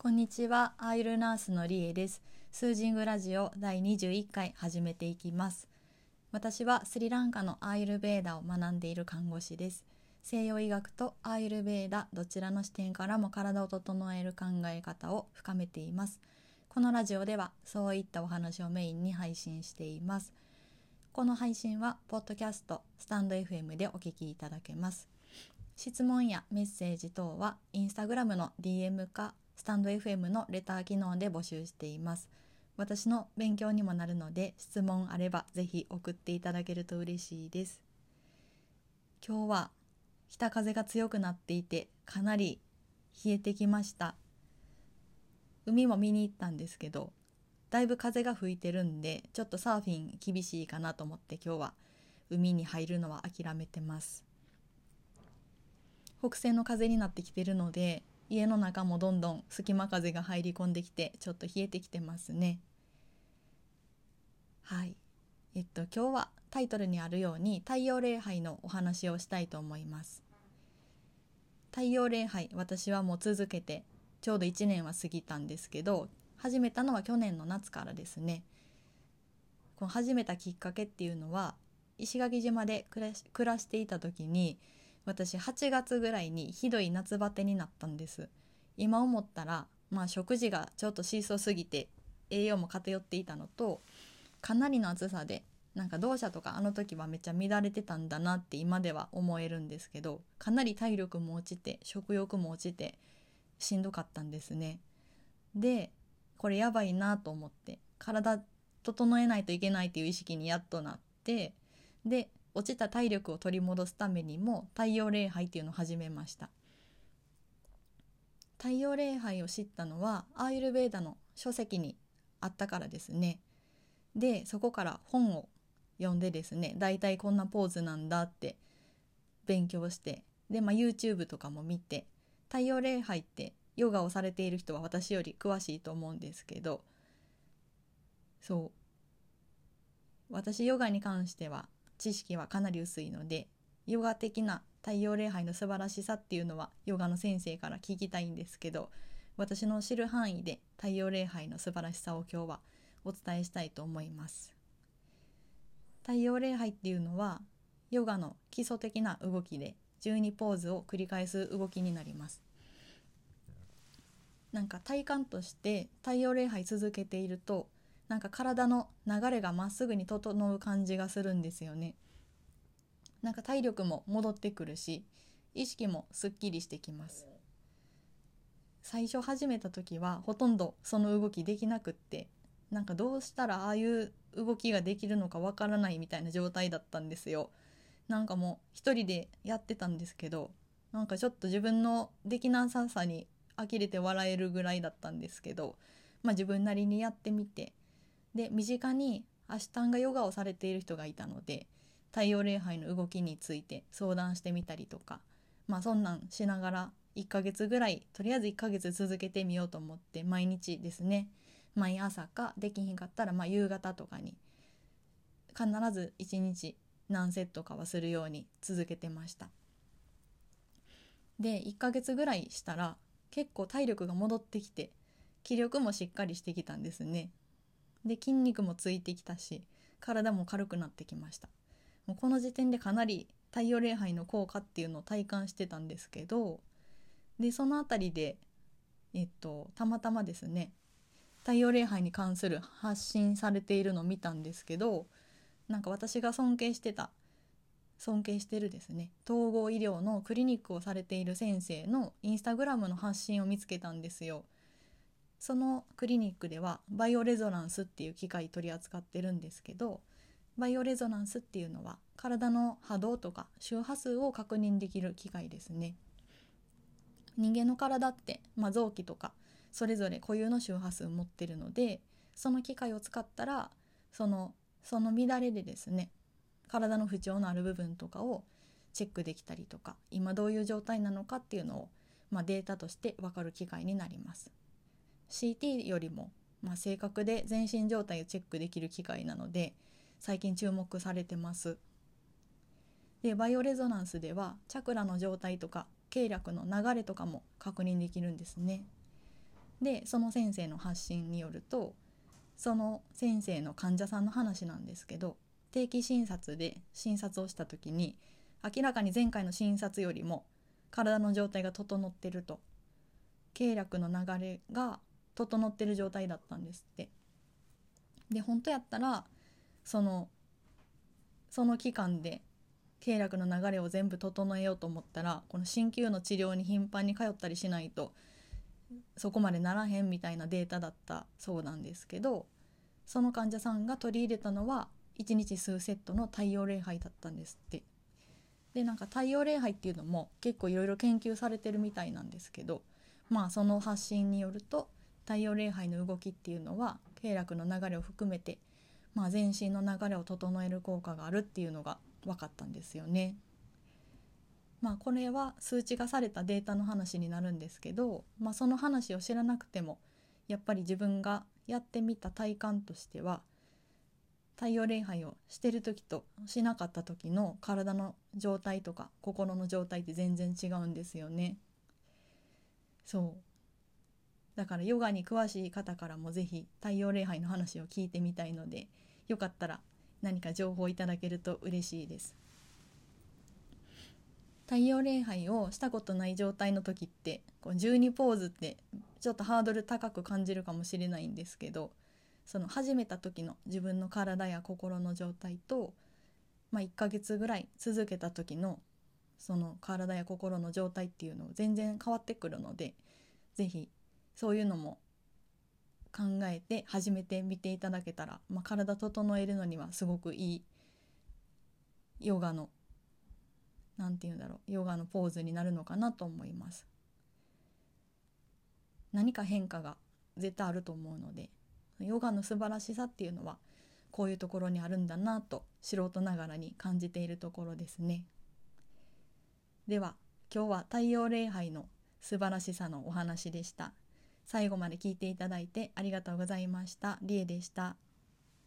こんにちは、アイルナースのリエです。スージングラジオ第21回始めていきます。私はスリランカのアイルベーダを学んでいる看護師です。西洋医学とアイルベーダどちらの視点からも体を整える考え方を深めています。このラジオではそういったお話をメインに配信しています。この配信はポッドキャスト、スタンド FM でお聞きいただけます。質問やメッセージ等はインスタグラムの DM かスタンド FM のレター機能で募集しています。私の勉強にもなるので質問あればぜひ送っていただけると嬉しいです。今日は北風が強くなっていてかなり冷えてきました。海も見に行ったんですけどだいぶ風が吹いてるんでちょっとサーフィン厳しいかなと思って今日は海に入るのは諦めてます。北西の風になってきてるので家の中もどんどん隙間風が入り込んできてちょっと冷えてきてますね。はい。えっと今日はタイトルにあるように太陽礼拝のお話をしたいと思います。太陽礼拝私はもう続けてちょうど1年は過ぎたんですけど始めたのは去年の夏からですね。この始めたきっかけっていうのは石垣島で暮らし暮らしていた時に私8月ぐらいにひどい夏バテになったんです。今思ったらまあ食事がちょっとシーソーすぎて栄養も偏っていたのとかなりの暑さでなんか動作とかあの時はめっちゃ乱れてたんだなって今では思えるんですけどかなり体力も落ちて食欲も落ちてしんどかったんですね。でこれやばいなと思って体整えないといけないっていう意識にやっとなってで落ちた体力を取り戻すためにも太陽礼拝っていうのを始めました。太陽礼拝を知ったのはアーユルベーダの書籍にあったからですね。でそこから本を読んでですねだいたいこんなポーズなんだって勉強してで、まあ、YouTube とかも見て太陽礼拝ってヨガをされている人は私より詳しいと思うんですけどそう。私ヨガに関しては知識はかなり薄いのでヨガ的な太陽礼拝の素晴らしさっていうのはヨガの先生から聞きたいんですけど私の知る範囲で太陽礼拝の素晴らしさを今日はお伝えしたいと思います。太陽礼拝っていうのはヨガの基礎的な動きで12ポーズを繰り返す動きになります。なんか体感として太陽礼拝続けているとなんか体の流れがまっすぐに整う感じがするんですよね。なんか体力も戻ってくるし意識もすっきりしてきます。最初始めた時はほとんどその動きできなくってなんかどうしたらああいう動きができるのかわからないみたいな状態だったんですよ。なんかもう一人でやってたんですけどなんかちょっと自分のできなささに呆れて笑えるぐらいだったんですけど、まあ、自分なりにやってみてで身近にアシュタンガヨガをされている人がいたので太陽礼拝の動きについて相談してみたりとかまあそんなんしながら1ヶ月ぐらいとりあえず1ヶ月続けてみようと思って毎日ですね。毎朝かできひんかったらまあ夕方とかに必ず1日何セットかはするように続けてました。で1ヶ月ぐらいしたら結構体力が戻ってきて気力もしっかりしてきたんですね。で筋肉もついてきたし体も軽くなってきましたもうこの時点でかなり太陽礼拝の効果っていうのを体感してたんですけどでその辺りでえっとたまたまですね太陽礼拝に関する発信されているのを見たんですけどなんか私が尊敬してた尊敬してるですね統合医療のクリニックをされている先生のインスタグラムの発信を見つけたんですよ。そのクリニックではバイオレゾナンスっていう機械取り扱ってるんですけどバイオレゾナンスっていうのは体の波動とか周波数を確認できる機械ですね。人間の体って、まあ、臓器とかそれぞれ固有の周波数を持ってるのでその機械を使ったらそのその乱れでですね体の不調のある部分とかをチェックできたりとか今どういう状態なのかっていうのを、まあ、データとして分かる機械になります。CT よりも、まあ、正確で全身状態をチェックできる機械なので最近注目されてます。でバイオレゾナンスではチャクラの状態とか経絡の流れとかも確認できるんですね。でその先生の発信によるとその先生の患者さんの話なんですけど定期診察で診察をした時に明らかに前回の診察よりも体の状態が整ってると経絡の流れが整ってる状態だったんですってで本当やったらそのその期間で経絡の流れを全部整えようと思ったらこの鍼灸の治療に頻繁に通ったりしないとそこまでならへんみたいなデータだったそうなんですけどその患者さんが取り入れたのは1日数セットの太陽礼拝だったんですって。でなんか太陽礼拝っていうのも結構いろいろ研究されてるみたいなんですけどまあその発信によると太陽礼拝の動きっていうのは経絡の流れを含めて、まあ、全身の流れを整える効果があるっていうのが分かったんですよね。まあこれは数値化されたデータの話になるんですけど、まあ、その話を知らなくてもやっぱり自分がやってみた体感としては太陽礼拝をしてる時としなかった時の体の状態とか心の状態って全然違うんですよね。そうだからヨガに詳しい方からも是非太陽礼拝の話を聞いてみたいのでよかったら何か情報いただけると嬉しいです。太陽礼拝をしたことない状態の時ってこう12ポーズってちょっとハードル高く感じるかもしれないんですけどその始めた時の自分の体や心の状態と、まあ、1ヶ月ぐらい続けた時のその体や心の状態っていうのを全然変わってくるので是非そういうのも考えて始めてみていただけたら、まあ、体整えるのにはすごくいいヨガの何て言うんだろうヨガのポーズになるのかなと思います。何か変化が絶対あると思うのでヨガの素晴らしさっていうのはこういうところにあるんだなと素人ながらに感じているところですね。では今日は太陽礼拝の素晴らしさのお話でした。最後まで聞いていただいてありがとうございました。りえでした。